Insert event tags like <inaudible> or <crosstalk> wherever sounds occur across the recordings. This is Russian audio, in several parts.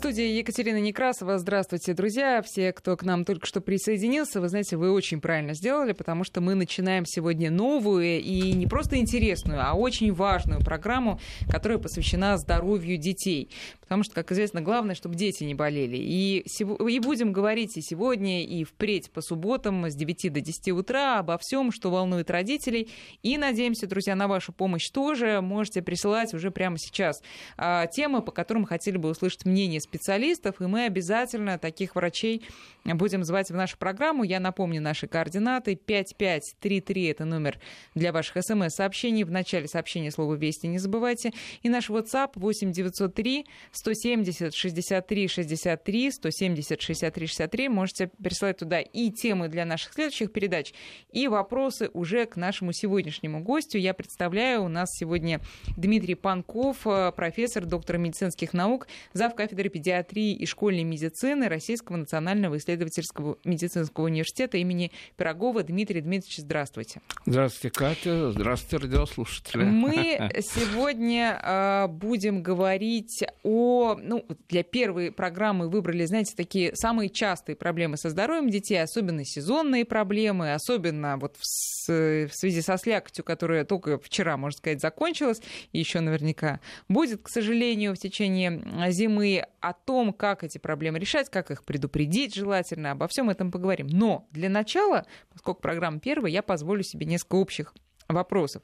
студии Екатерина Некрасова. Здравствуйте, друзья. Все, кто к нам только что присоединился, вы знаете, вы очень правильно сделали, потому что мы начинаем сегодня новую и не просто интересную, а очень важную программу, которая посвящена здоровью детей. Потому что, как известно, главное, чтобы дети не болели. И, и будем говорить и сегодня, и впредь по субботам с 9 до 10 утра обо всем, что волнует родителей. И надеемся, друзья, на вашу помощь тоже. Можете присылать уже прямо сейчас а, темы, по которым хотели бы услышать мнение специалистов, и мы обязательно таких врачей будем звать в нашу программу. Я напомню наши координаты. 5533 – это номер для ваших смс-сообщений. В начале сообщения слово «Вести» не забывайте. И наш WhatsApp 8903 170 63 63 170 63 63. Можете присылать туда и темы для наших следующих передач, и вопросы уже к нашему сегодняшнему гостю. Я представляю, у нас сегодня Дмитрий Панков, э, профессор, доктор медицинских наук, зав. кафедры педиатрии и школьной медицины Российского национального исследовательского медицинского университета имени Пирогова. Дмитрий Дмитриевич, здравствуйте. Здравствуйте, Катя. Здравствуйте, радиослушатели. Мы <laughs> сегодня э, будем говорить о... Ну, для первой программы выбрали, знаете, такие самые частые проблемы со здоровьем детей, особенно сезонные проблемы, особенно вот в, в связи со слякотью, которая только вчера, можно сказать, закончилась, и еще наверняка будет, к сожалению, в течение зимы, о том, как эти проблемы решать, как их предупредить желательно, обо всем этом поговорим. Но для начала, поскольку программа первая, я позволю себе несколько общих вопросов.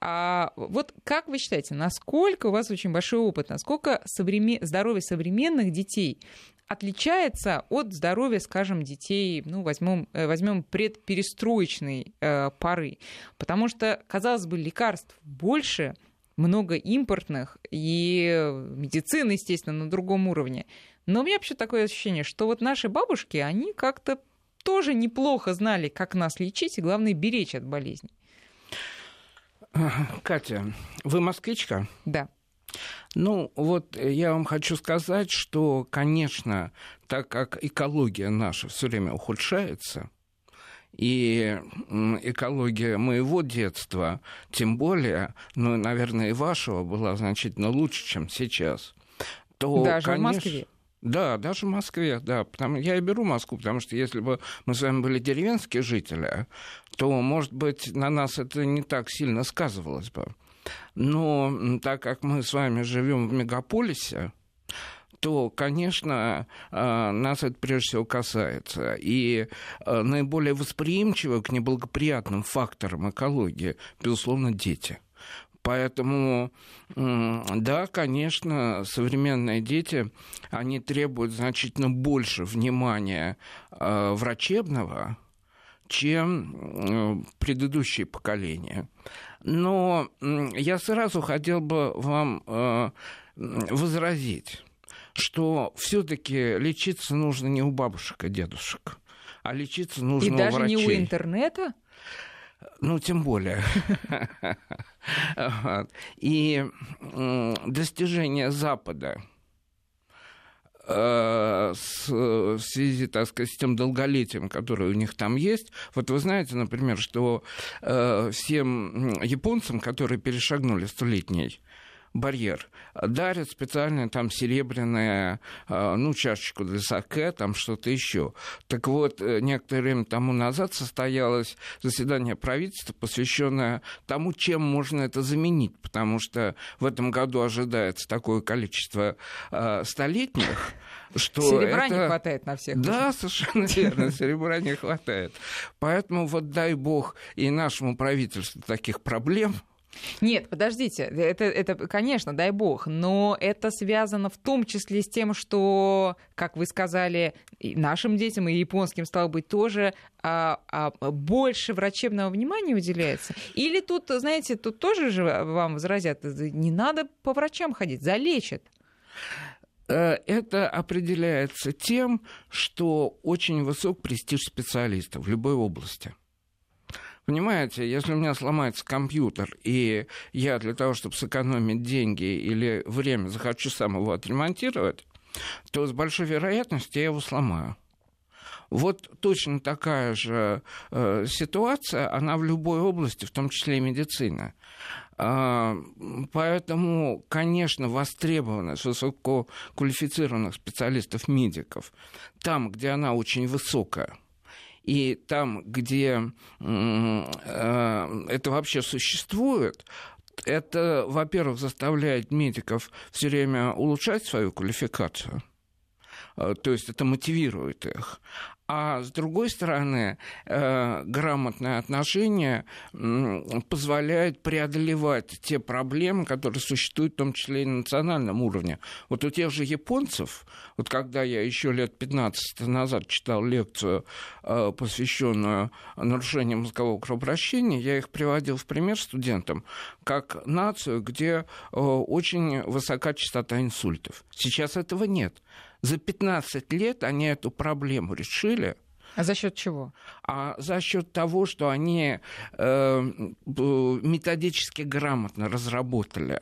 А вот как вы считаете, насколько у вас очень большой опыт, насколько современ... здоровье современных детей отличается от здоровья, скажем, детей, ну, возьмем, э, возьмем предперестроечной э, поры. Потому что, казалось бы, лекарств больше, много импортных, и медицина, естественно, на другом уровне. Но у меня вообще такое ощущение, что вот наши бабушки, они как-то тоже неплохо знали, как нас лечить и, главное, беречь от болезней. Катя, вы москвичка? Да. Ну, вот я вам хочу сказать, что, конечно, так как экология наша все время ухудшается, и экология моего детства, тем более, ну, наверное, и вашего была значительно лучше, чем сейчас, то, Даже конечно, в Москве? Да, даже в Москве, да. Потому, я и беру Москву, потому что если бы мы с вами были деревенские жители, то, может быть, на нас это не так сильно сказывалось бы. Но так как мы с вами живем в мегаполисе, то, конечно, а, нас это прежде всего касается. И а, наиболее восприимчивы к неблагоприятным факторам экологии, безусловно, дети. Поэтому, да, конечно, современные дети, они требуют значительно больше внимания э, врачебного, чем предыдущие поколения. Но я сразу хотел бы вам возразить, что все-таки лечиться нужно не у бабушек и дедушек, а лечиться нужно и у даже врачей. не у интернета? Ну, тем более. <laughs> И достижения Запада э, в связи, так сказать, с тем долголетием, которое у них там есть. Вот вы знаете, например, что э, всем японцам, которые перешагнули столетний барьер. Дарят специально там серебряное, а, ну, чашечку для саке, там что-то еще. Так вот, э, некоторое время тому назад состоялось заседание правительства, посвященное тому, чем можно это заменить, потому что в этом году ожидается такое количество э, столетних, <laughs> что Серебра это... не хватает на всех. Да, совершенно верно, серебра не хватает. Поэтому вот дай бог и нашему правительству таких проблем, нет, подождите, это, это, конечно, дай бог, но это связано в том числе с тем, что, как вы сказали, и нашим детям, и японским, стало быть, тоже а, а, больше врачебного внимания уделяется? Или тут, знаете, тут тоже же вам возразят, не надо по врачам ходить, залечат? Э, это определяется тем, что очень высок престиж специалистов в любой области – Понимаете, если у меня сломается компьютер, и я для того, чтобы сэкономить деньги или время захочу сам его отремонтировать, то с большой вероятностью я его сломаю. Вот точно такая же э, ситуация, она в любой области, в том числе и медицина. А, поэтому, конечно, востребованность высококвалифицированных специалистов-медиков там, где она очень высокая, и там, где э, это вообще существует, это, во-первых, заставляет медиков все время улучшать свою квалификацию. Э, то есть это мотивирует их. А с другой стороны, э, грамотное отношение позволяет преодолевать те проблемы, которые существуют в том числе и на национальном уровне. Вот у тех же японцев, вот когда я еще лет 15 назад читал лекцию, э, посвященную нарушению мозгового кровообращения, я их приводил в пример студентам как нацию, где э, очень высока частота инсультов. Сейчас этого нет. За 15 лет они эту проблему решили. А за счет чего? А за счет того, что они э, методически грамотно разработали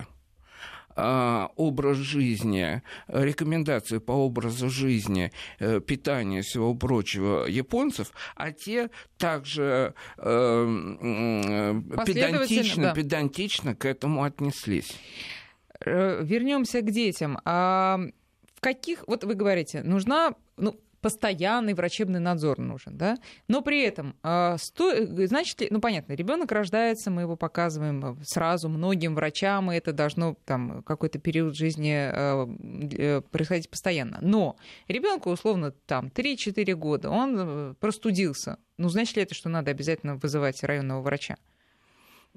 э, образ жизни, рекомендации по образу жизни, э, питания и всего прочего японцев, а те также э, педантично, да. педантично к этому отнеслись. Вернемся к детям. А каких, вот вы говорите, нужна, ну, постоянный врачебный надзор нужен, да, но при этом, э, сто... значит ли, ну понятно, ребенок рождается, мы его показываем сразу многим врачам, и это должно там какой-то период жизни э, происходить постоянно. Но ребенку условно там 3-4 года, он э, простудился, ну значит ли это, что надо обязательно вызывать районного врача?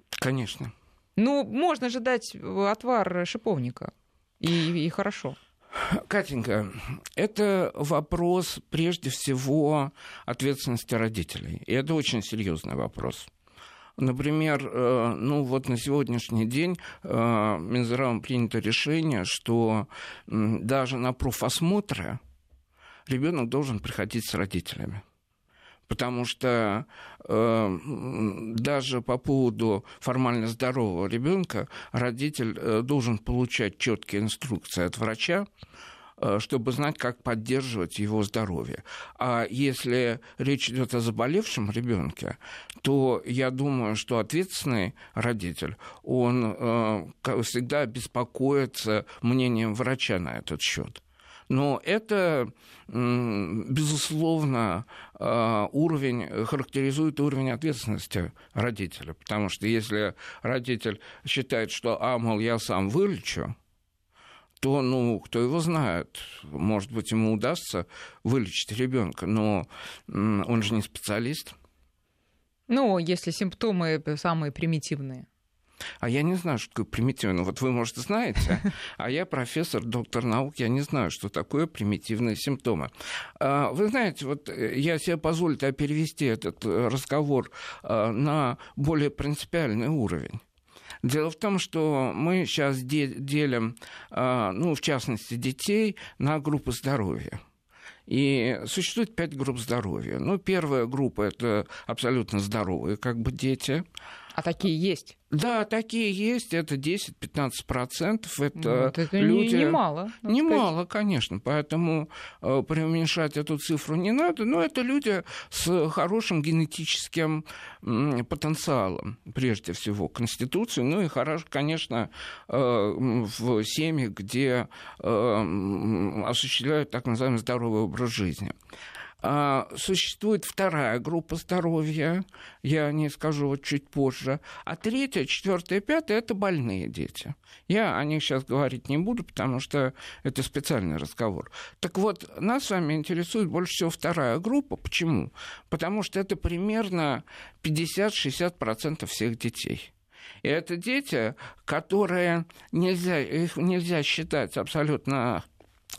Конечно. Ну, можно же дать отвар шиповника, и, и хорошо. Катенька, это вопрос прежде всего ответственности родителей. И это очень серьезный вопрос. Например, э, ну вот на сегодняшний день э, Минздравом принято решение, что даже на профосмотры ребенок должен приходить с родителями потому что э, даже по поводу формально здорового ребенка родитель э, должен получать четкие инструкции от врача, э, чтобы знать, как поддерживать его здоровье. А если речь идет о заболевшем ребенке, то я думаю, что ответственный родитель, он э, всегда беспокоится мнением врача на этот счет. Но это, безусловно, а, уровень, характеризует уровень ответственности родителя. Потому что если родитель считает, что, а, мол, я сам вылечу, то, ну, кто его знает, может быть, ему удастся вылечить ребенка, но он же не специалист. Ну, если симптомы самые примитивные. А я не знаю, что такое примитивно. Вот вы, может, знаете, <laughs> а я профессор, доктор наук, я не знаю, что такое примитивные симптомы. А, вы знаете, вот э, я себе позволю перевести этот э, разговор э, на более принципиальный уровень. Дело в том, что мы сейчас делим, ну, в частности, детей на группы здоровья. И существует пять групп здоровья. Ну, первая группа – это абсолютно здоровые как бы дети. А такие есть? Да, такие есть, это 10-15 процентов. Это, вот это люди... немало. Немало, сказать. конечно, поэтому э, преуменьшать эту цифру не надо, но это люди с хорошим генетическим э, потенциалом, прежде всего, Конституции, ну и, хорошо, конечно, э, в семьях, где э, осуществляют так называемый здоровый образ жизни. А, существует вторая группа здоровья, я не скажу вот чуть позже. А третья, четвертая, пятая – это больные дети. Я о них сейчас говорить не буду, потому что это специальный разговор. Так вот, нас с вами интересует больше всего вторая группа. Почему? Потому что это примерно 50-60% всех детей. И это дети, которые нельзя, их нельзя считать абсолютно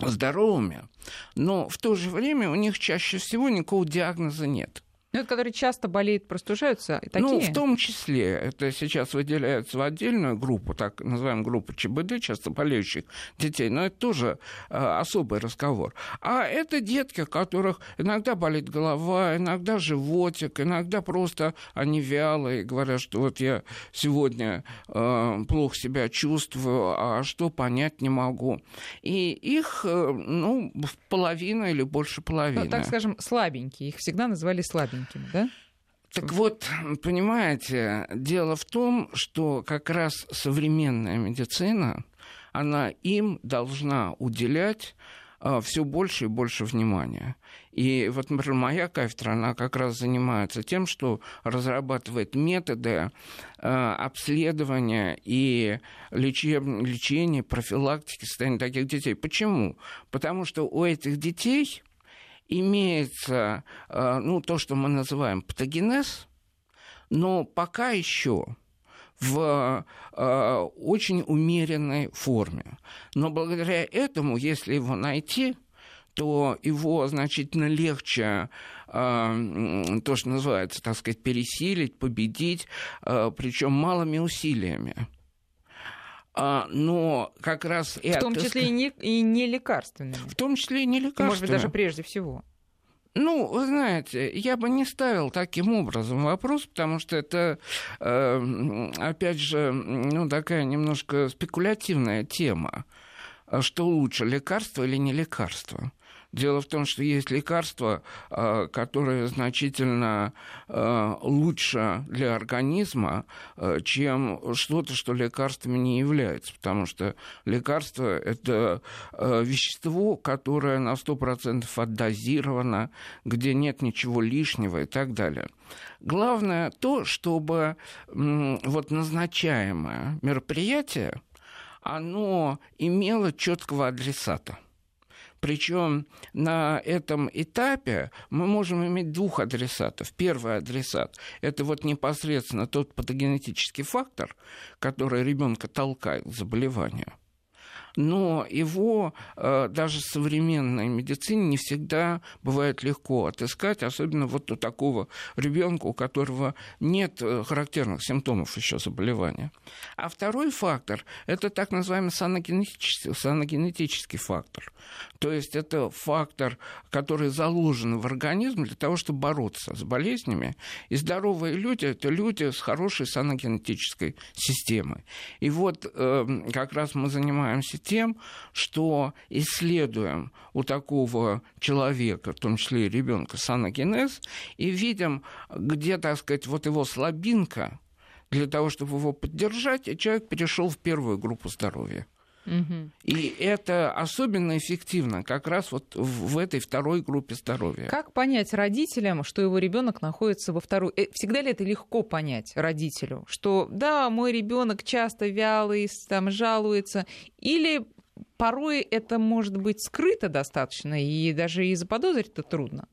здоровыми, но в то же время у них чаще всего никакого диагноза нет. Ну, это которые часто болеют, простужаются, такие? Ну, в том числе. Это сейчас выделяется в отдельную группу, так называемую группу ЧБД, часто болеющих детей, но это тоже э, особый разговор. А это детки, у которых иногда болит голова, иногда животик, иногда просто они вялые, говорят, что вот я сегодня э, плохо себя чувствую, а что понять не могу. И их, э, ну, половина или больше половины. Ну, так скажем, слабенькие. Их всегда называли слабенькими маленькими, да? Так вот, понимаете, дело в том, что как раз современная медицина, она им должна уделять а, все больше и больше внимания. И вот, например, моя кафедра, она как раз занимается тем, что разрабатывает методы а, обследования и лечеб... лечения, профилактики состояния таких детей. Почему? Потому что у этих детей имеется а, ну, то, что мы называем патогенез, но пока еще в э, очень умеренной форме. Но благодаря этому, если его найти, то его значительно легче э, то, что называется, так сказать, пересилить, победить, э, причем малыми усилиями. А, но как раз в том числе и не, и не лекарственными. В том числе и не лекарственными. Может быть, даже прежде всего. Ну, вы знаете, я бы не ставил таким образом вопрос, потому что это, э, опять же, ну, такая немножко спекулятивная тема. Что лучше, лекарство или не лекарство? Дело в том, что есть лекарства, а, которые значительно а, лучше для организма, а, чем что-то, что лекарствами не является. Потому что лекарство – это вещество, которое на 100% отдозировано, где нет ничего лишнего и так далее. Главное то, чтобы вот назначаемое мероприятие, оно имело четкого адресата – причем на этом этапе мы можем иметь двух адресатов. Первый адресат – это вот непосредственно тот патогенетический фактор, который ребенка толкает к заболеванию – но его э, даже в современной медицине не всегда бывает легко отыскать, особенно вот у такого ребенка, у которого нет э, характерных симптомов еще заболевания. А второй фактор – это так называемый саногенетический, саногенетический фактор. То есть это фактор, который заложен в организм для того, чтобы бороться с болезнями. И здоровые люди – это люди с хорошей саногенетической системой. И вот э, как раз мы занимаемся тем, что исследуем у такого человека, в том числе и ребенка, саногенез, и видим, где, так сказать, вот его слабинка, для того, чтобы его поддержать, и человек перешел в первую группу здоровья. И это особенно эффективно как раз вот в этой второй группе здоровья. Как понять родителям, что его ребенок находится во второй? Э, всегда ли это легко понять родителю, что да, мой ребенок часто вялый, там жалуется, или порой это может быть скрыто достаточно, и даже и заподозрить это трудно?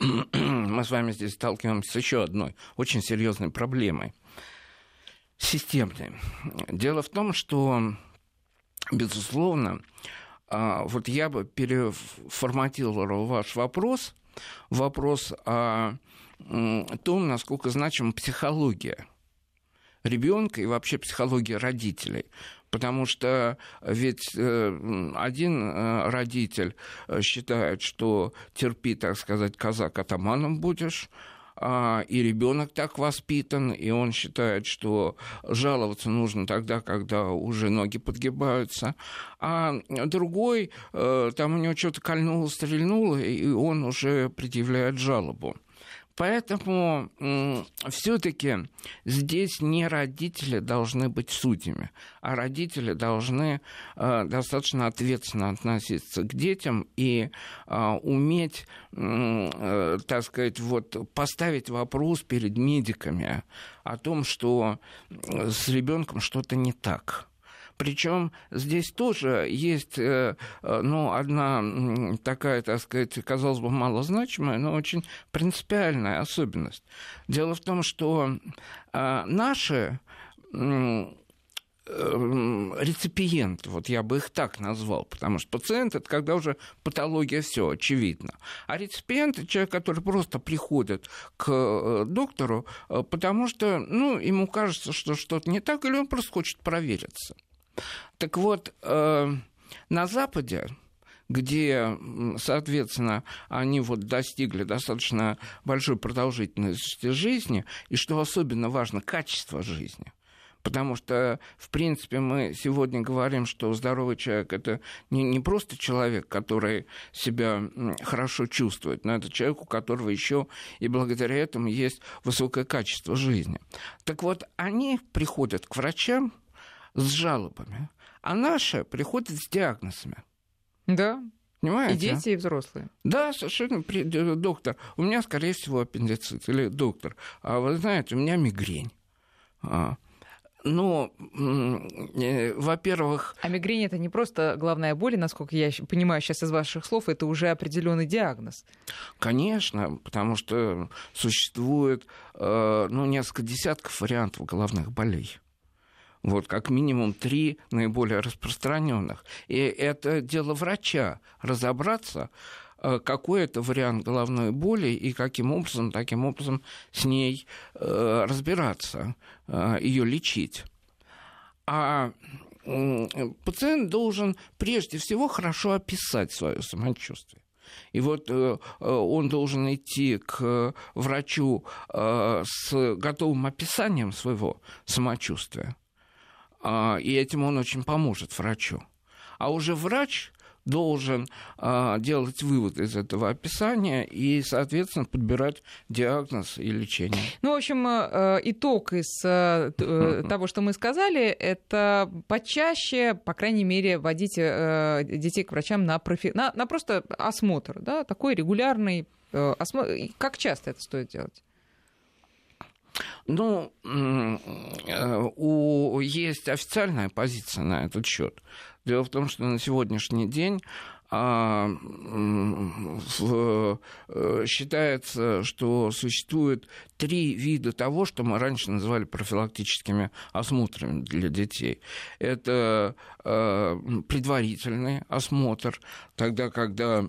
<clears throat> Мы с вами здесь сталкиваемся с еще одной очень серьезной проблемой системной. Дело в том, что, безусловно, а, вот я бы переформатировал ваш вопрос, вопрос о том, насколько значима психология ребенка и вообще психология родителей. Потому что ведь э, один э, родитель э, считает, что терпи, так сказать, казак атаманом будешь, и ребенок так воспитан, и он считает, что жаловаться нужно тогда, когда уже ноги подгибаются, а другой, там у него что-то кольнуло, стрельнуло, и он уже предъявляет жалобу. Поэтому все-таки здесь не родители должны быть судьями, а родители должны э, достаточно ответственно относиться к детям и э, уметь, э, так сказать, вот поставить вопрос перед медиками о том, что с ребенком что-то не так. Причем здесь тоже есть э, э, ну, одна такая, так сказать, казалось бы, малозначимая, но очень принципиальная особенность. Дело в том, что э, наши реципиент, вот я бы их так назвал, потому что пациент это когда уже патология все очевидно. А реципиент это человек, который просто приходит к доктору, потому что ну, ему кажется, что что-то не так, или он просто хочет провериться. Так вот, э, на Западе где, соответственно, они вот достигли достаточно большой продолжительности жизни, и, что особенно важно, качество жизни. Потому что, в принципе, мы сегодня говорим, что здоровый человек это не, не просто человек, который себя хорошо чувствует, но это человек, у которого еще и благодаря этому есть высокое качество жизни. Так вот, они приходят к врачам с жалобами, а наши приходят с диагнозами. Да, Понимаете? И дети, и взрослые. Да, совершенно. Доктор, у меня, скорее всего, аппендицит. Или доктор, а вы знаете, у меня мигрень. А, ну, э, во-первых... А мигрень это не просто главная боль, насколько я понимаю сейчас из ваших слов, это уже определенный диагноз. Конечно, потому что существует э, ну, несколько десятков вариантов головных болей. Вот как минимум три наиболее распространенных. И это дело врача разобраться, э, какой это вариант головной боли и каким образом, таким образом с ней э, разбираться, э, ее лечить. А пациент должен прежде всего хорошо описать свое самочувствие. И вот он должен идти к врачу с готовым описанием своего самочувствия. А, и этим он очень поможет врачу. А уже врач должен э, делать вывод из этого описания и, соответственно, подбирать диагноз и лечение. Ну, в общем, э, итог из э, того, что мы сказали, это почаще, по крайней мере, водить э, детей к врачам на, профи... на, на просто осмотр, да, такой регулярный э, осмотр. Как часто это стоит делать? Ну, э, у, есть официальная позиция на этот счет. Дело в том, что на сегодняшний день а, э, считается, что существует три вида того, что мы раньше называли профилактическими осмотрами для детей. Это э, предварительный осмотр, тогда, когда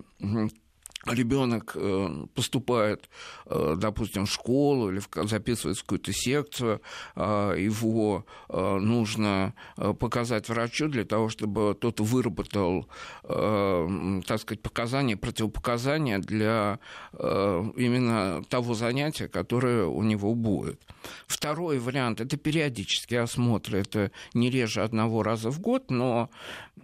ребенок э, поступает, э, допустим, в школу или записывается в какую-то секцию, а, его э, нужно показать врачу для того, чтобы тот выработал, так сказать, показания, противопоказания для именно того занятия, которое у него будет. Второй вариант – это периодические осмотры. Это не реже одного раза в год, но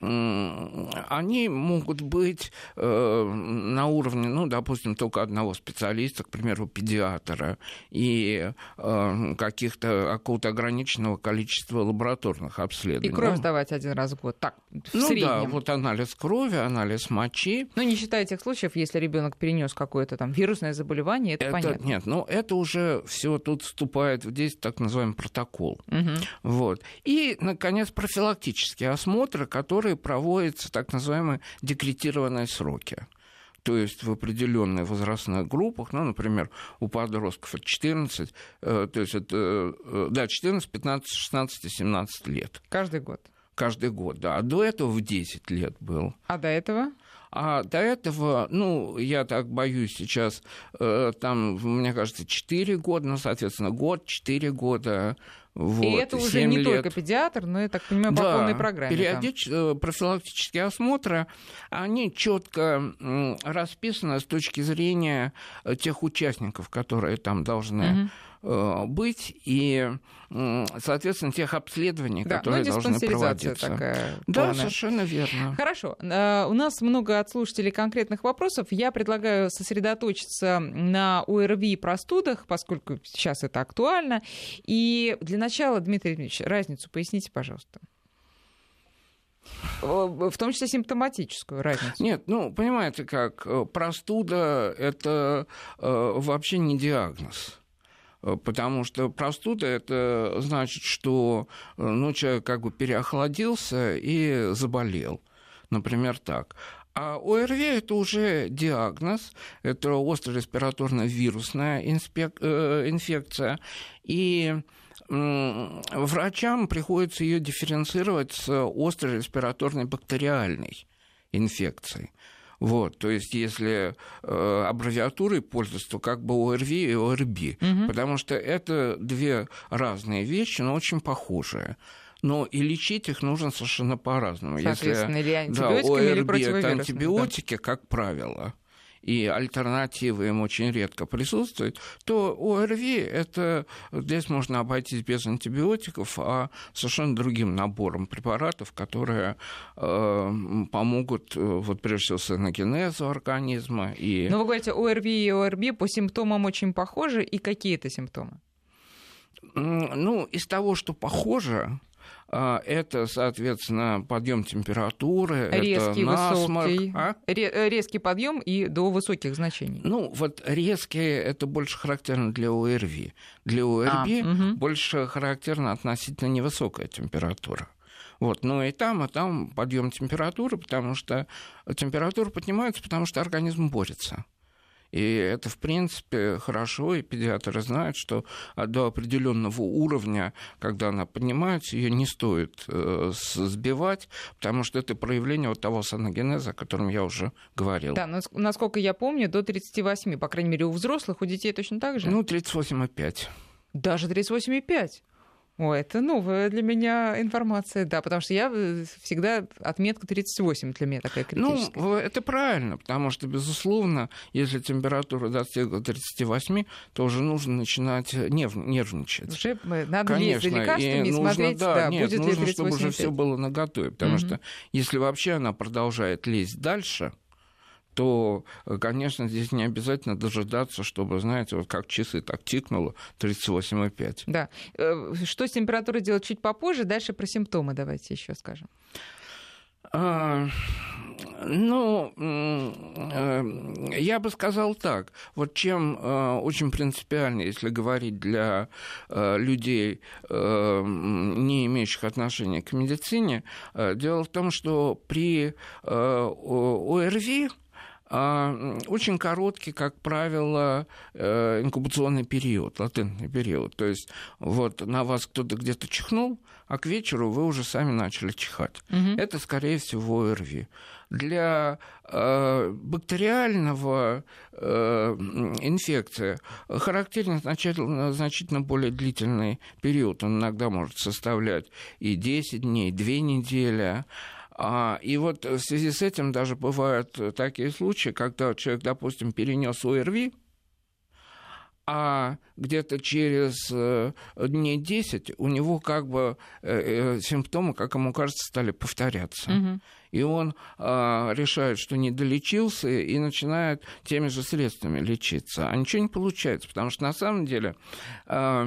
они могут быть на уровне уровне, ну, допустим, только одного специалиста, к примеру, педиатра, и э, каких-то какого-то ограниченного количества лабораторных обследований. И кровь ну, сдавать один раз в год, так, в ну, среднем. да, вот анализ крови, анализ мочи. Ну, не считая тех случаев, если ребенок перенес какое-то там вирусное заболевание, это, это понятно. Нет, ну, это уже все тут вступает в действие так называемый протокол. Угу. Вот. И, наконец, профилактические осмотры, которые проводятся так называемые декретированные сроки то есть в определенных возрастных группах, ну, например, у подростков от 14, э, то есть это, э, да, 14, 15, 16 и 17 лет. Каждый год? Каждый год, да. А до этого в 10 лет был. А до этого? А до этого, ну, я так боюсь сейчас, э, там, мне кажется, 4 года, ну, соответственно, год, 4 года, вот, и это уже не лет. только педиатр, но, я так понимаю, по да, полной программе. Периодич... Там. Э, профилактические осмотры, они четко расписаны с точки зрения э, тех участников, которые там должны угу. Быть, и, соответственно, тех обследований, да, которые ну, должны проводиться. Такая да, полная. совершенно верно. Хорошо. У нас много от слушателей конкретных вопросов. Я предлагаю сосредоточиться на ОРВИ и простудах, поскольку сейчас это актуально. И для начала, Дмитрий Дмитриевич, разницу поясните, пожалуйста. В том числе симптоматическую разницу. Нет, ну, понимаете как, э, простуда – это э, вообще не диагноз. Э, потому что простуда это значит, что ну, человек как бы переохладился и заболел. Например, так. А ОРВИ – это уже диагноз, это остро-респираторно-вирусная инфекция, и врачам приходится ее дифференцировать с острой респираторной бактериальной инфекцией. Вот, то есть, если э, аббревиатурой пользоваться, то как бы ОРВИ и ОРБ, угу. потому что это две разные вещи, но очень похожие но и лечить их нужно совершенно по-разному. Соответственно, Если, или антибиотиками, да, ОРБ или это антибиотики, как правило. И альтернативы им очень редко присутствуют, то ОРВИ это здесь можно обойтись без антибиотиков, а совершенно другим набором препаратов, которые э, помогут, э, вот прежде всего, сеногенезу организма. И... Но вы говорите, ОРВИ и ОРБ по симптомам очень похожи, и какие это симптомы? Ну, из того, что похоже, это, соответственно, подъем температуры, резкий, это насморк. Высокий. А? Э, резкий подъем и до высоких значений. Ну, вот резкие это больше характерно для ОРВИ. Для ОРВИ а, угу. больше характерно относительно невысокая температура. Вот. Но и там, и там подъем температуры, потому что температура поднимается, потому что организм борется. И это, в принципе, хорошо, и педиатры знают, что до определенного уровня, когда она поднимается, ее не стоит э, сбивать, потому что это проявление вот того саногенеза, о котором я уже говорил. Да, насколько я помню, до 38, по крайней мере, у взрослых, у детей точно так же? Ну, 38,5. Даже 38,5? О, это новая для меня информация, да, потому что я э, всегда отметка 38 для меня такая критическая. Ну, это правильно, потому что, безусловно, если температура достигла 38, то уже нужно начинать нерв, нервничать. Уже надо Конечно, лезть за лекарствами и, и нужно, смотреть, да, да, нет, будет нужно, ли 38,5. чтобы уже все было наготове, потому mm-hmm. что если вообще она продолжает лезть дальше, то, э, конечно, здесь не обязательно дожидаться, чтобы, знаете, вот как часы так тикнуло, 38,5. Да. Э, что с температурой делать чуть попозже, дальше про симптомы давайте еще скажем. А, ну, э, я бы сказал так. Вот чем очень принципиально, если говорить для людей, не имеющих отношения к медицине, дело в том, что при ОРВИ очень короткий, как правило, э, инкубационный период, латентный период. То есть вот на вас кто-то где-то чихнул, а к вечеру вы уже сами начали чихать. Угу. Это, скорее всего, ОРВИ. Для э, бактериального э, инфекции характерен значительно, значительно более длительный период. Он иногда может составлять и 10 дней, 2 недели. А, и вот в связи с этим даже бывают такие случаи, когда человек, допустим, перенес ОРВИ, а где-то через э, дней 10 у него как бы э, э, симптомы, как ему кажется, стали повторяться. Угу и он э, решает, что не долечился, и начинает теми же средствами лечиться. А ничего не получается, потому что на самом деле э,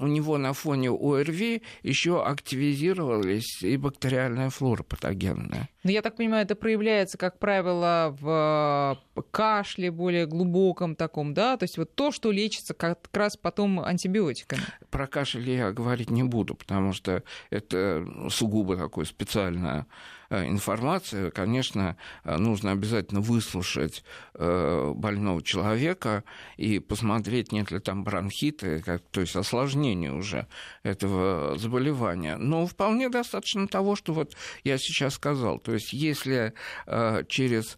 у него на фоне ОРВИ еще активизировалась и бактериальная флора патогенная. Но ну, я так понимаю, это проявляется, как правило, в кашле более глубоком таком, да? То есть вот то, что лечится как раз потом антибиотиками. Про кашель я говорить не буду, потому что это сугубо такое специальное Э, информация, конечно, э, нужно обязательно выслушать э, больного человека и посмотреть, нет ли там бронхита, то есть осложнения уже этого заболевания. Но вполне достаточно того, что вот я сейчас сказал. То есть если через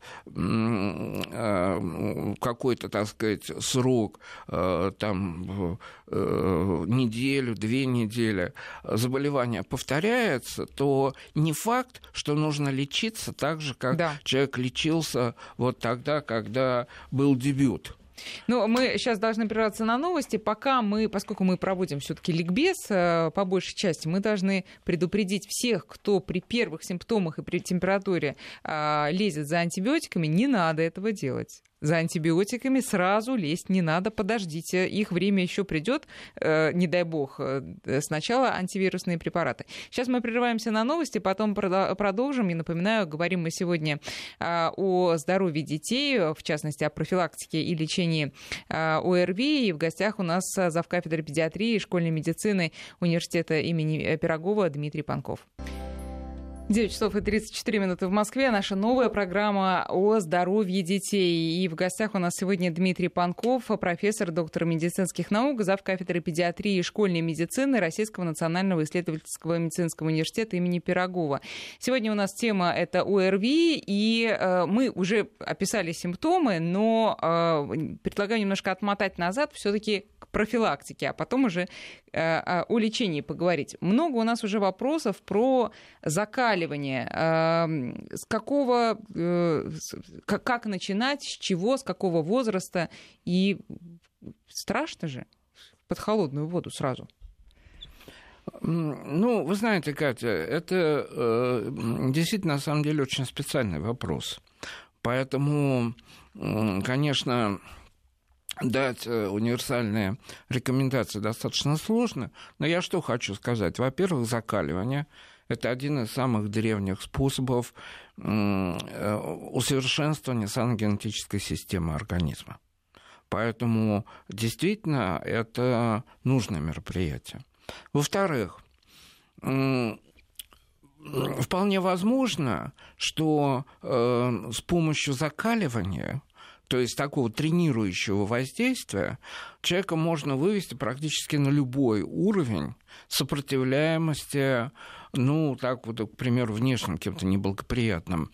какой-то, так сказать, срок, там, неделю, две недели заболевание повторяется, то не факт, что нужно лечиться так же, как да. человек лечился вот тогда, когда был дебют. Ну, мы сейчас должны прерваться на новости. Пока мы, поскольку мы проводим все-таки ликбез, э, по большей части, мы должны предупредить всех, кто при первых симптомах и при температуре а, лезет за антибиотиками, не надо этого делать за антибиотиками сразу лезть не надо, подождите, их время еще придет, э, не дай бог, э, сначала антивирусные препараты. Сейчас мы прерываемся на новости, потом продолжим. И напоминаю, говорим мы сегодня э, о здоровье детей, в частности, о профилактике и лечении э, ОРВИ. И в гостях у нас завкафедры педиатрии и школьной медицины университета имени Пирогова Дмитрий Панков. 9 часов и 34 минуты в Москве. Наша новая программа о здоровье детей. И в гостях у нас сегодня Дмитрий Панков, профессор, доктор медицинских наук, зав. кафедры педиатрии и школьной медицины Российского национального исследовательского медицинского университета имени Пирогова. Сегодня у нас тема это ОРВИ, и э, мы уже описали симптомы, но э, предлагаю немножко отмотать назад все-таки к профилактики, а потом уже о лечении поговорить. Много у нас уже вопросов про закаливание. С какого, как начинать, с чего, с какого возраста? И страшно же под холодную воду сразу. Ну, вы знаете, Катя, это э, действительно, на самом деле, очень специальный вопрос. Поэтому, э, конечно, дать э, универсальные рекомендации достаточно сложно. Но я что хочу сказать? Во-первых, закаливание – это один из самых древних способов э, усовершенствования саногенетической системы организма. Поэтому действительно это нужное мероприятие. Во-вторых, вполне возможно, что э, с помощью закаливания, то есть такого тренирующего воздействия, человека можно вывести практически на любой уровень сопротивляемости, ну, так вот, к примеру, внешним каким-то неблагоприятным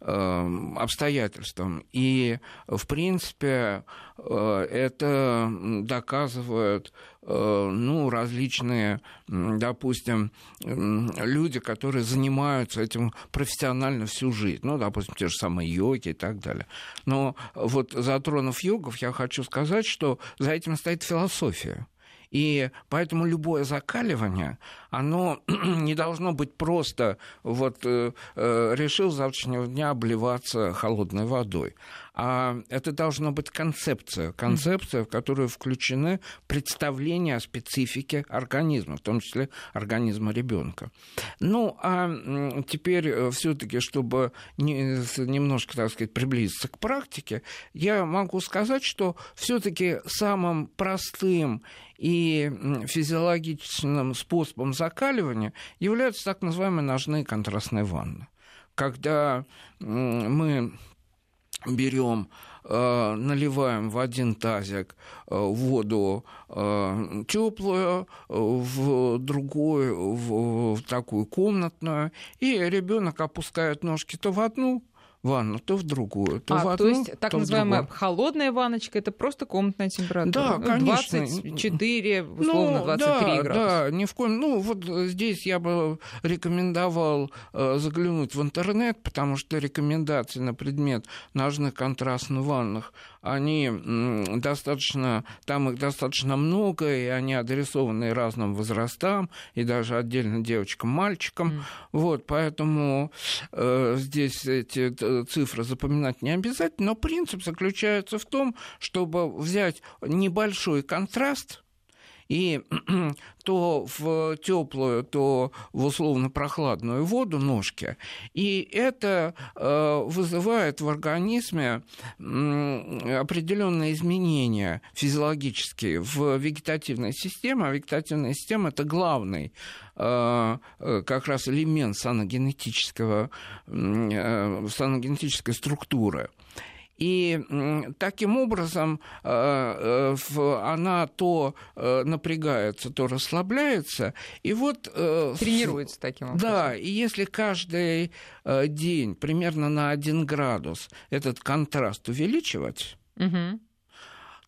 э, обстоятельствам. И, в принципе, э, это доказывают э, ну, различные, допустим, люди, которые занимаются этим профессионально всю жизнь. Ну, допустим, те же самые йоги и так далее. Но вот затронув йогов, я хочу сказать, что за этим стоит философия. И поэтому любое закаливание, оно <clears throat> не должно быть просто вот э, э, решил завтрашнего дня обливаться холодной водой а это должна быть концепция, концепция, в которую включены представления о специфике организма, в том числе организма ребенка. Ну, а теперь э, все-таки, чтобы немножко, так сказать, приблизиться к практике, я могу сказать, что все-таки самым простым и физиологичным способом закаливания являются так называемые ножные контрастные ванны. Когда мы берем э, наливаем в один тазик э, воду э, теплую, в другую, в такую комнатную, и ребенок опускает ножки то в одну, ванну, то в другую, то а, в одну, то есть так то называемая холодная ванночка это просто комнатная температура. Да, ну, конечно. 24, условно, ну, 23 да, градуса. Да, ни в коем. Ну, вот здесь я бы рекомендовал э, заглянуть в интернет, потому что рекомендации на предмет ножных контрастных ваннах они достаточно, там их достаточно много, и они адресованы разным возрастам, и даже отдельно девочкам, мальчикам. Mm. Вот, поэтому э, здесь эти э, цифры запоминать не обязательно, но принцип заключается в том, чтобы взять небольшой контраст – и <clears throat> то в теплую, то в условно прохладную воду ножки. И это э, вызывает в организме определенные изменения физиологические в вегетативной системе. А вегетативная система это главный э, э, как раз элемент саногенетического, саногенетической структуры. И таким образом э, э, она то э, напрягается, то расслабляется. И вот... Тренируется таким образом. Да, и если каждый день примерно на один градус этот контраст увеличивать, угу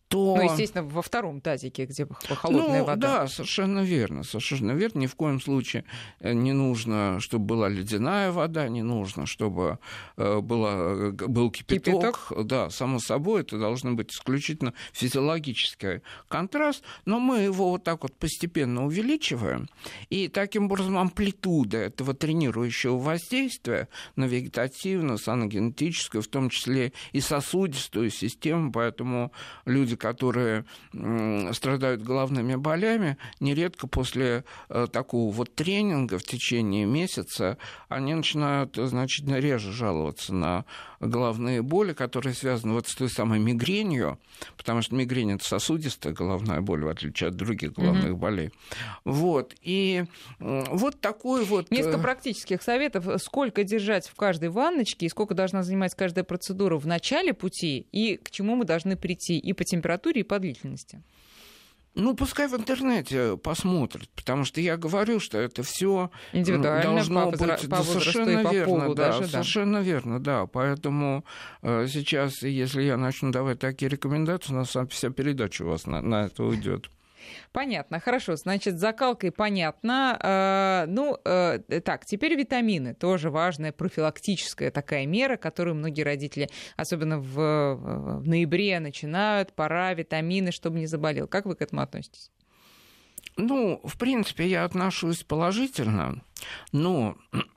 то... Ну, естественно, во втором тазике, где холодная ну, вода. Да, совершенно верно, совершенно верно. Ни в коем случае э, не нужно, чтобы была ледяная вода, не нужно, чтобы э, была, э, был кипяток. кипяток. Да, само собой, это должно быть исключительно физиологический контраст, но мы его вот так вот постепенно увеличиваем, и таким образом амплитуда этого тренирующего воздействия на вегетативную, саногенетическую, в том числе и сосудистую систему, поэтому люди люди, которые страдают головными болями, нередко после э, такого вот тренинга в течение месяца они начинают значительно реже жаловаться на головные боли, которые связаны вот с той самой мигренью, потому что мигрень это сосудистая головная боль, в отличие от других головных mm-hmm. болей. Вот. И вот такой вот... Несколько э, практических советов. Сколько держать в каждой ванночке и сколько должна занимать каждая процедура в начале пути и к чему мы должны прийти и по температуре, и по длительности? Ну, пускай в интернете посмотрят, потому что я говорю, что это все должно по быть по совершенно и по верно, полу да, даже, совершенно верно, да. Поэтому э, сейчас, если я начну давать такие рекомендации, у нас вся передача у вас на, на это уйдет. Понятно, хорошо. Значит, закалкой понятно. Э, ну, э, так, теперь витамины. Тоже важная профилактическая такая мера, которую многие родители, особенно в, в ноябре, начинают. Пора витамины, чтобы не заболел. Как вы к этому относитесь? Ну, в принципе, я отношусь положительно, но <clears throat>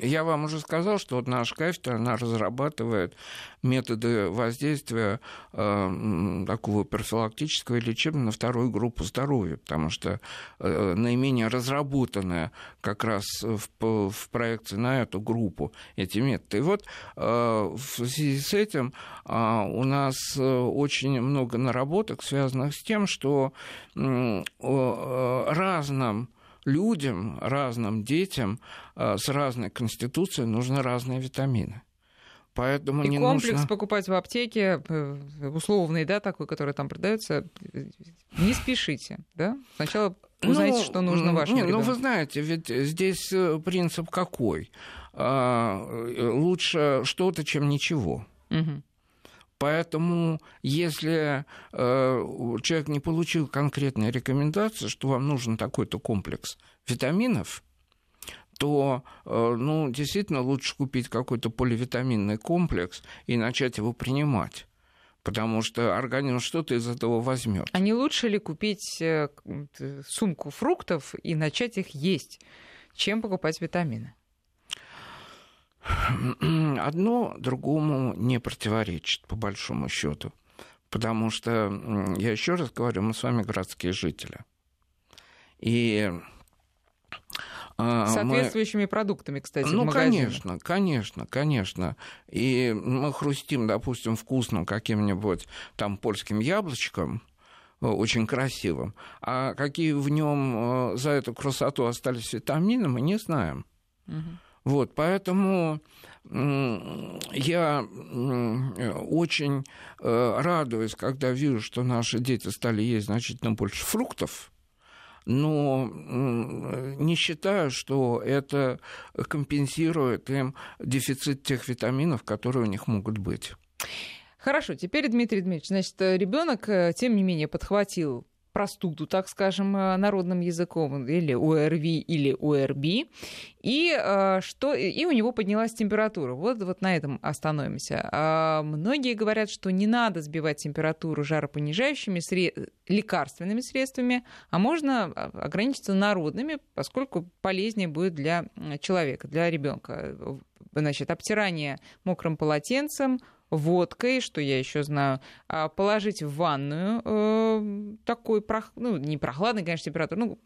я вам уже сказал, что вот наша кафедра, она разрабатывает методы воздействия э, такого профилактического и лечебного на вторую группу здоровья, потому что э, наименее разработанная как раз в, в проекции на эту группу эти методы. И вот э, в связи с этим э, у нас э, очень много наработок, связанных с тем, что э, разным людям, разным детям э, с разной конституцией нужны разные витамины. Поэтому и не комплекс нужно... покупать в аптеке, э, условный, да, такой, который там продается, не спешите, да? Сначала узнайте, ну, что нужно вашему не, ребенку. Ну, вы знаете, ведь здесь э, принцип какой? А, лучше что-то, чем ничего. Угу. Поэтому, если э, человек не получил конкретной рекомендации, что вам нужен такой-то комплекс витаминов, то э, ну, действительно лучше купить какой-то поливитаминный комплекс и начать его принимать потому что организм что-то из этого возьмет. А не лучше ли купить э, сумку фруктов и начать их есть, чем покупать витамины? <clears throat> одно другому не противоречит, по большому счету. Потому что, я еще раз говорю, мы с вами городские жители. И а, Соответствующими мы... продуктами, кстати, Ну, конечно, конечно, конечно. И мы хрустим, допустим, вкусным каким-нибудь там польским яблочком, э, очень красивым. А какие в нем э, за эту красоту остались витамины, мы не знаем. Угу. Вот, поэтому я очень э, радуюсь, когда вижу, что наши дети стали есть значительно больше фруктов, но не считаю, что это компенсирует им дефицит тех витаминов, которые у них могут быть. Хорошо, теперь, Дмитрий Дмитриевич, значит, ребенок, э, тем не менее, подхватил простуду, так скажем, э, народным языком, или ОРВИ, или ОРБ, и, э, что, и у него поднялась температура. Вот, вот на этом остановимся. А многие говорят, что не надо сбивать температуру жаропонижающими лекарственными средствами, а можно а, ограничиться народными, поскольку полезнее будет для человека, для ребенка. Значит, обтирание мокрым полотенцем, водкой, что я еще знаю, а положить в ванную э, такой, прох... ну, не прохладный, конечно, температура, ну,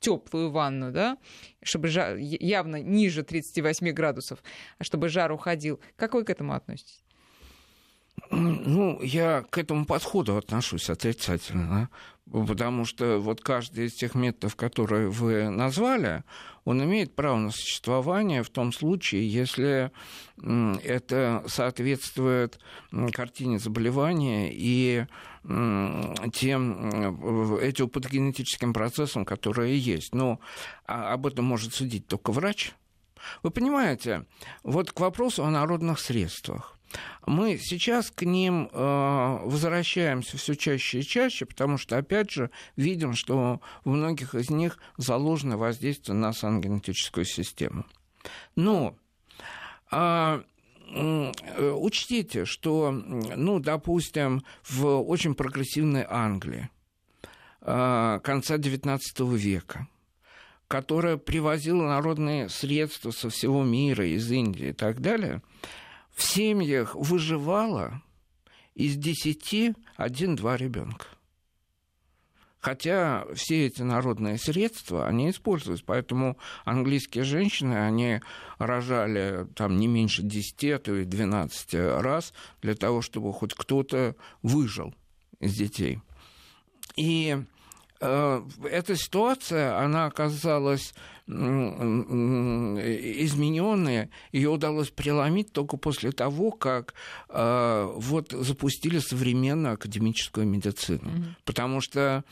теплую ванну, да, чтобы жар, явно ниже 38 градусов, чтобы жар уходил. Как вы к этому относитесь? Ну, я к этому подходу отношусь отрицательно, потому что вот каждый из тех методов, которые вы назвали, он имеет право на существование в том случае, если это соответствует картине заболевания и тем этим патогенетическим процессам, которые есть. Но а, об этом может судить только врач. Вы понимаете, вот к вопросу о народных средствах. Мы сейчас к ним э, возвращаемся все чаще и чаще, потому что, опять же, видим, что в многих из них заложено воздействие на сангенетическую систему. Но а, учтите, что, ну, допустим, в очень прогрессивной Англии э, конца XIX века, которая привозила народные средства со всего мира, из Индии и так далее, в семьях выживало из десяти один-два ребенка. Хотя все эти народные средства, они используются. Поэтому английские женщины, они рожали там не меньше 10, а то и 12 раз для того, чтобы хоть кто-то выжил из детей. И э, эта ситуация, она оказалась измененные, ее удалось преломить только после того, как э, вот запустили современную академическую медицину. Mm-hmm. Потому что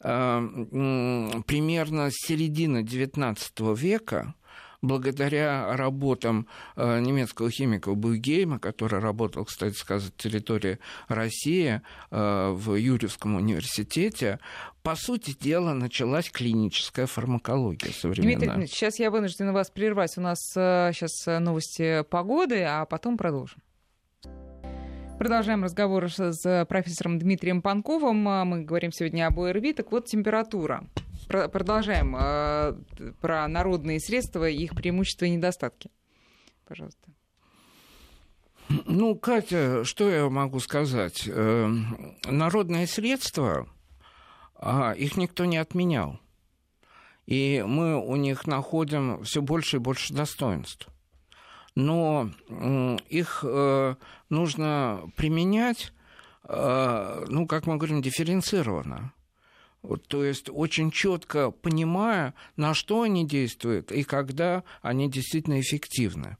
э, примерно с середины XIX века благодаря работам э, немецкого химика Буйгейма, который работал, кстати сказать, в территории России э, в Юрьевском университете, по сути дела, началась клиническая фармакология современная. Дмитрий сейчас я вынуждена вас прервать. У нас сейчас э, новости погоды, а потом продолжим. Продолжаем разговор с профессором Дмитрием Панковым. Мы говорим сегодня об ОРВИ. Так вот, температура продолжаем э, про народные средства, их преимущества и недостатки. Пожалуйста. Ну, Катя, что я могу сказать? Э, народные средства, а, их никто не отменял. И мы у них находим все больше и больше достоинств. Но их э, нужно применять, ну, как мы говорим, дифференцированно. То есть очень четко понимая, на что они действуют и когда они действительно эффективны.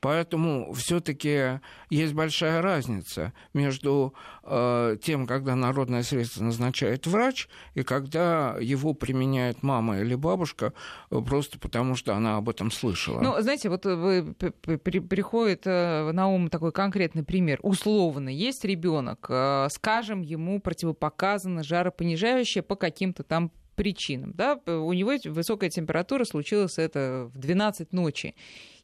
Поэтому все-таки есть большая разница между э, тем, когда народное средство назначает врач, и когда его применяет мама или бабушка э, просто потому, что она об этом слышала. Ну, знаете, вот вы, при, приходит э, на ум такой конкретный пример. Условно, есть ребенок, э, скажем, ему противопоказано жаропонижающее по каким-то там причинам. Да? У него высокая температура, случилось это в 12 ночи.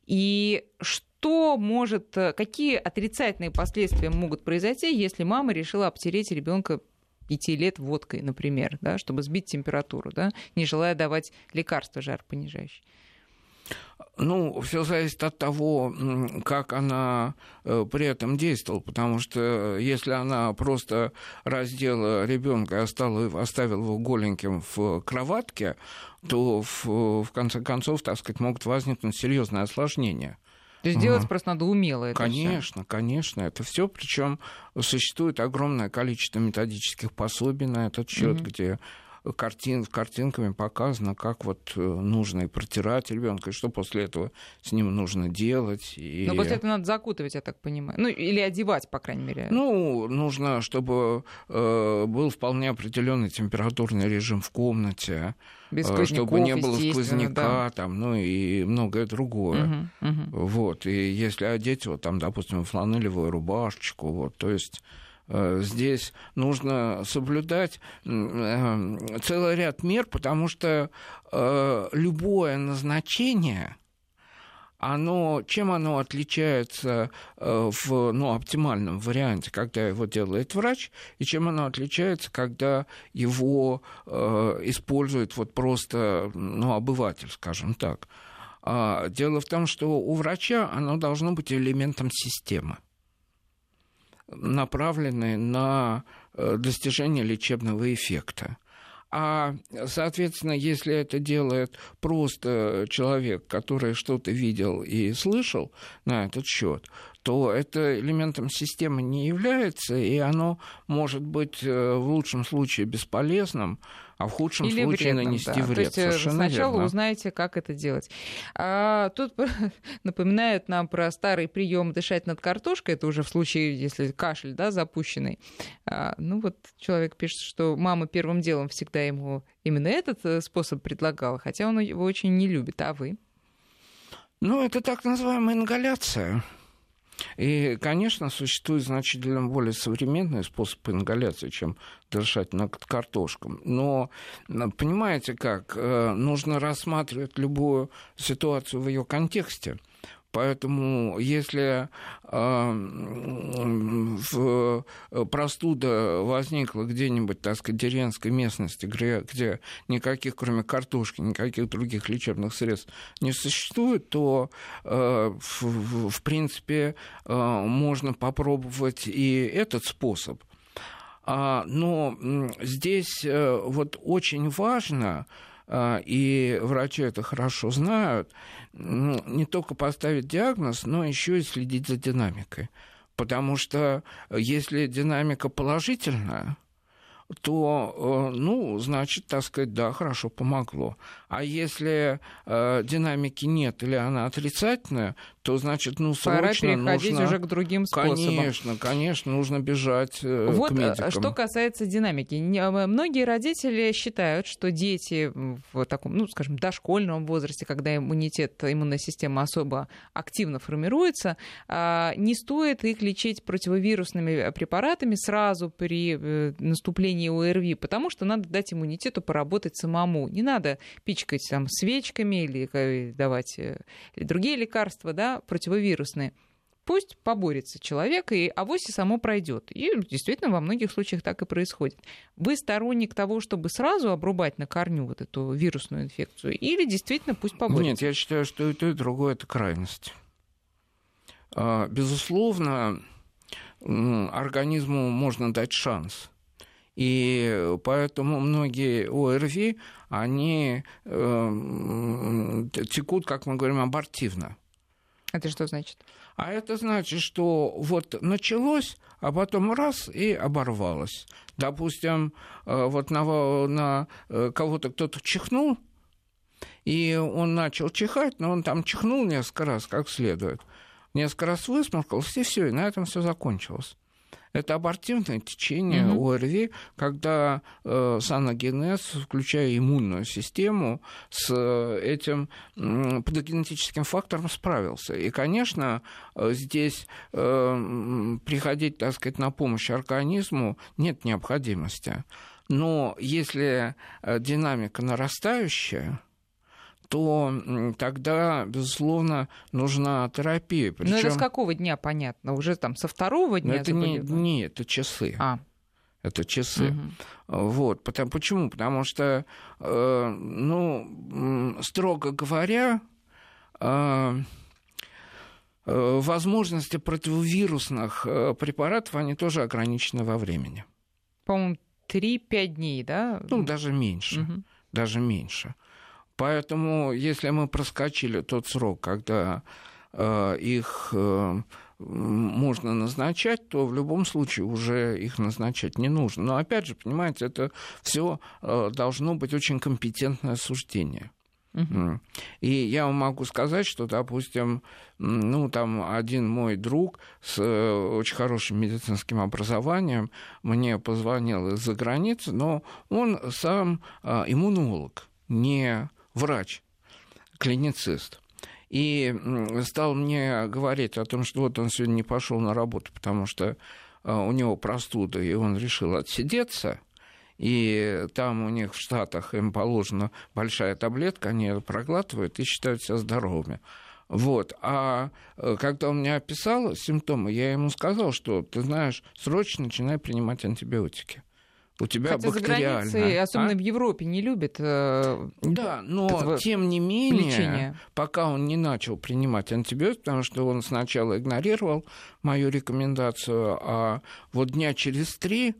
И что может, э, какие отрицательные последствия могут произойти, если мама решила обтереть ребенка пяти лет водкой, например, да, чтобы сбить температуру, да, не желая давать лекарства жаропонижающие? Ну, все зависит от того, как она э, при этом действовала, потому что э, если она просто раздела ребенка и оставила, оставила его голеньким в кроватке, то в, в конце концов, так сказать, могут возникнуть серьезные осложнения. То есть делать просто надо умело это Конечно, всё. конечно. Это все. Причем существует огромное количество методических пособий на этот счет, угу. где картин, картинками показано, как вот э, нужно и протирать ребенка, и что после этого с ним нужно делать. И... Но после этого надо закутывать, я так понимаю. Ну, или одевать, по крайней мере. Ну, нужно, чтобы э, был вполне определенный температурный режим в комнате, Без э, чтобы не было сквозняка, да. там, ну и многое другое. Угу, угу. Вот. И если одеть, вот там, допустим, фланелевую рубашечку, вот, то есть здесь нужно соблюдать э, целый ряд мер, потому что э, любое назначение оно, чем оно отличается в ну, оптимальном варианте, когда его делает врач, и чем оно отличается, когда его э, использует вот просто ну, обыватель, скажем так. А, дело в том, что у врача оно должно быть элементом системы направлены на э, достижение лечебного эффекта. А, соответственно, если это делает просто человек, который что-то видел и слышал на этот счет, то это элементом системы не является, и оно может быть э, в лучшем случае бесполезным, а в худшем Или случае вредным, нанести да. вред. То есть э, Совершенно сначала верно. узнаете, как это делать. А тут <laughs> напоминают нам про старый прием дышать над картошкой. Это уже в случае, если кашель да, запущенный. А, ну вот человек пишет, что мама первым делом всегда ему именно этот э, способ предлагала, хотя он его очень не любит. А вы? Ну, это так называемая ингаляция. И, конечно, существует значительно более современный способ ингаляции, чем дышать над картошком. Но, понимаете как, э, нужно рассматривать любую ситуацию в ее контексте. Поэтому если э, простуда возникла где-нибудь, так сказать, в деревенской местности, где, где никаких, кроме картошки, никаких других лечебных средств не существует, то, э, в, в принципе, э, можно попробовать и этот способ. А, но здесь вот очень важно и врачи это хорошо знают, не только поставить диагноз, но еще и следить за динамикой. Потому что если динамика положительная, то, ну, значит, так сказать, да, хорошо помогло. А если э, динамики нет или она отрицательная, то значит, ну, срочно Пора переходить нужно... уже к другим способам. Конечно, конечно, нужно бежать э, вот, к медикам. что касается динамики. Многие родители считают, что дети в таком, ну, скажем, дошкольном возрасте, когда иммунитет, иммунная система особо активно формируется, а, не стоит их лечить противовирусными препаратами сразу при э, наступлении ОРВИ, потому что надо дать иммунитету поработать самому. Не надо пичкать там свечками или э, давать другие лекарства, да, противовирусные. Пусть поборется человек, и авось и само пройдет. И действительно во многих случаях так и происходит. Вы сторонник того, чтобы сразу обрубать на корню вот эту вирусную инфекцию, или действительно пусть поборется? Нет, я считаю, что и то, и другое это крайность. А, безусловно, организму можно дать шанс. И поэтому многие ОРВИ, они э, текут, как мы говорим, абортивно. Это что значит? А это значит, что вот началось, а потом раз и оборвалось. Допустим, э, вот на, на э, кого-то кто-то чихнул, и он начал чихать, но он там чихнул несколько раз, как следует. Несколько раз высморкался, и все, и на этом все закончилось. Это абортивное течение mm-hmm. ОРВИ, когда э, саногенез, включая иммунную систему, с э, этим э, патогенетическим фактором справился. И, конечно, э, здесь э, приходить, так сказать, на помощь организму нет необходимости. Но если э, динамика нарастающая, то тогда, безусловно, нужна терапия. Причем... Но это с какого дня понятно? Уже там со второго дня? это не, не, это часы. А. Это часы. Угу. Вот. Потому, почему? Потому что, э, ну, строго говоря, э, э, возможности противовирусных э, препаратов, они тоже ограничены во времени. По-моему, 3-5 дней, да? Ну, даже меньше. Угу. Даже меньше. Поэтому, если мы проскочили тот срок, когда э, их э, можно назначать, то в любом случае уже их назначать не нужно. Но опять же, понимаете, это все э, должно быть очень компетентное суждение. Uh-huh. И я вам могу сказать, что, допустим, ну, там один мой друг с очень хорошим медицинским образованием мне позвонил из-за границы, но он сам иммунолог, не врач, клиницист. И стал мне говорить о том, что вот он сегодня не пошел на работу, потому что а, у него простуда, и он решил отсидеться. И там у них в Штатах им положена большая таблетка, они это проглатывают и считают себя здоровыми. Вот. А э, когда он мне описал симптомы, я ему сказал, что, ты знаешь, срочно начинай принимать антибиотики у тебя Хотя бактериально. за границей, особенно а? в Европе, не любят. Э, да, но тем не менее, лечение. пока он не начал принимать антибиотик, потому что он сначала игнорировал мою рекомендацию, а вот дня через три,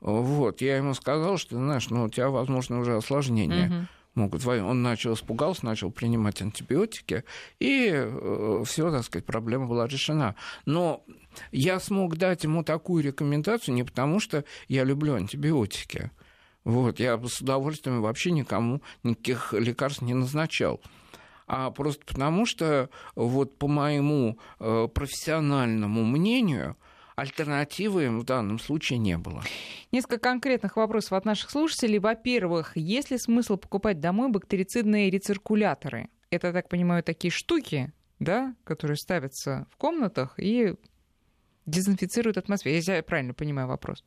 вот, я ему сказал, что, знаешь, ну, у тебя, возможно, уже осложнение. Угу могут. Он начал испугался, начал принимать антибиотики, и э, все, так сказать, проблема была решена. Но я смог дать ему такую рекомендацию не потому, что я люблю антибиотики. Вот, я с удовольствием вообще никому никаких лекарств не назначал а просто потому, что вот по моему э, профессиональному мнению альтернативы в данном случае не было. Несколько конкретных вопросов от наших слушателей. Во-первых, есть ли смысл покупать домой бактерицидные рециркуляторы? Это, так понимаю, такие штуки, да, которые ставятся в комнатах и дезинфицируют атмосферу. Я правильно понимаю вопрос?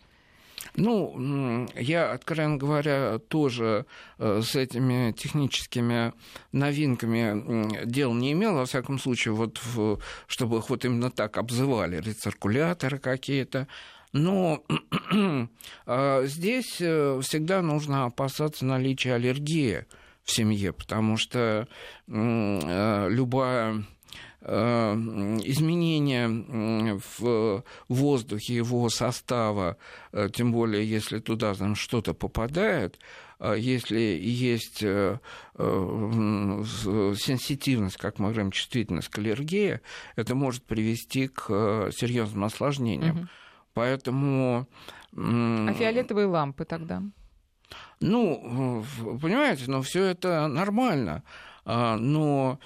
Ну, я, откровенно говоря, тоже э, с этими техническими новинками дел не имел, во всяком случае, вот в, чтобы их вот именно так обзывали, рециркуляторы какие-то. Но <clears throat> а, здесь э, всегда нужно опасаться наличия аллергии в семье, потому что э, любая изменения в воздухе его состава, э, тем более если туда там что-то попадает, э, если есть сенситивность, как мы говорим, чувствительность к аллергии, это может привести к серьезным осложнениям. Поэтому... А фиолетовые лампы тогда? Ну, понимаете, но все это нормально. А, но,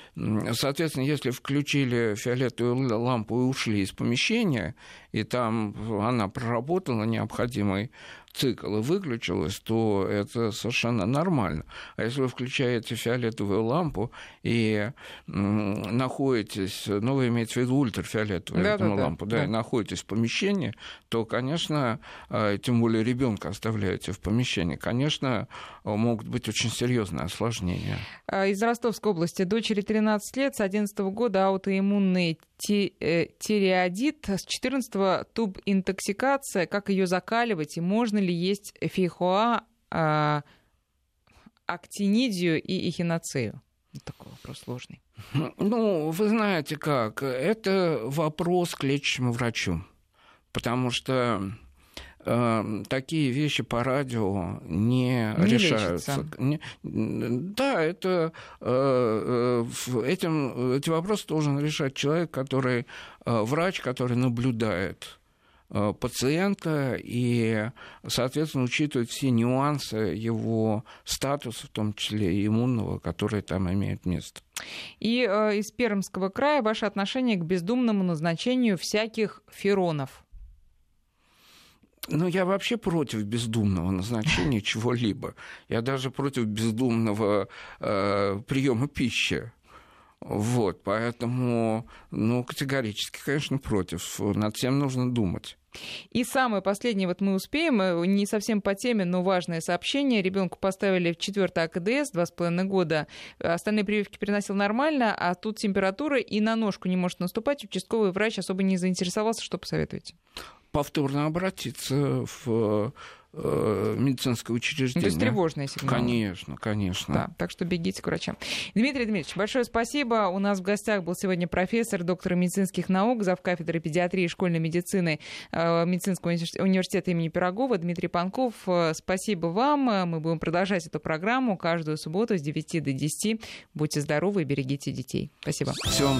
соответственно, если включили фиолетовую лампу и ушли из помещения, и там она проработала необходимый цикл и выключилась, то это совершенно нормально. А если вы включаете фиолетовую лампу и находитесь, ну, вы имеете в виду ультрафиолетовую да, да, лампу, да, да, и находитесь в помещении, то, конечно, а, тем более ребенка оставляете в помещении, конечно, могут быть очень серьезные осложнения. А, из Ростовской области дочери 13 лет, с 11 года аутоиммунный э, тиреодит, с 14 туб интоксикация, как ее закаливать и можно ли есть фейхоа, а, актинидию и эхиноцею? Такой вопрос сложный. Ну, вы знаете как, это вопрос к лечащему врачу, потому что э, такие вещи по радио не, не решаются. Не, да, это э, э, этим, эти вопросы должен решать человек, который э, врач, который наблюдает пациента и, соответственно, учитывать все нюансы его статуса, в том числе и иммунного, которые там имеют место. И э, из Пермского края ваше отношение к бездумному назначению всяких феронов? Ну, я вообще против бездумного назначения <laughs> чего-либо. Я даже против бездумного э, приема пищи. Вот, поэтому, ну, категорически, конечно, против. Над всем нужно думать. И самое последнее, вот мы успеем, э, не совсем по теме, но важное сообщение. Ребенку поставили в 4 АКДС, 2,5 года. Остальные прививки переносил нормально, а тут температура и на ножку не может наступать. Участковый врач особо не заинтересовался. Что посоветуете? Повторно обратиться в Э, медицинское учреждение. Ну, то есть тревожные сигналы. Конечно, конечно. Да, так что бегите к врачам. Дмитрий Дмитриевич, большое спасибо. У нас в гостях был сегодня профессор, доктор медицинских наук, зав. кафедры педиатрии и школьной медицины э, медицинского университета имени Пирогова Дмитрий Панков. Э, спасибо вам. Мы будем продолжать эту программу каждую субботу с 9 до 10. Будьте здоровы и берегите детей. Спасибо. Всем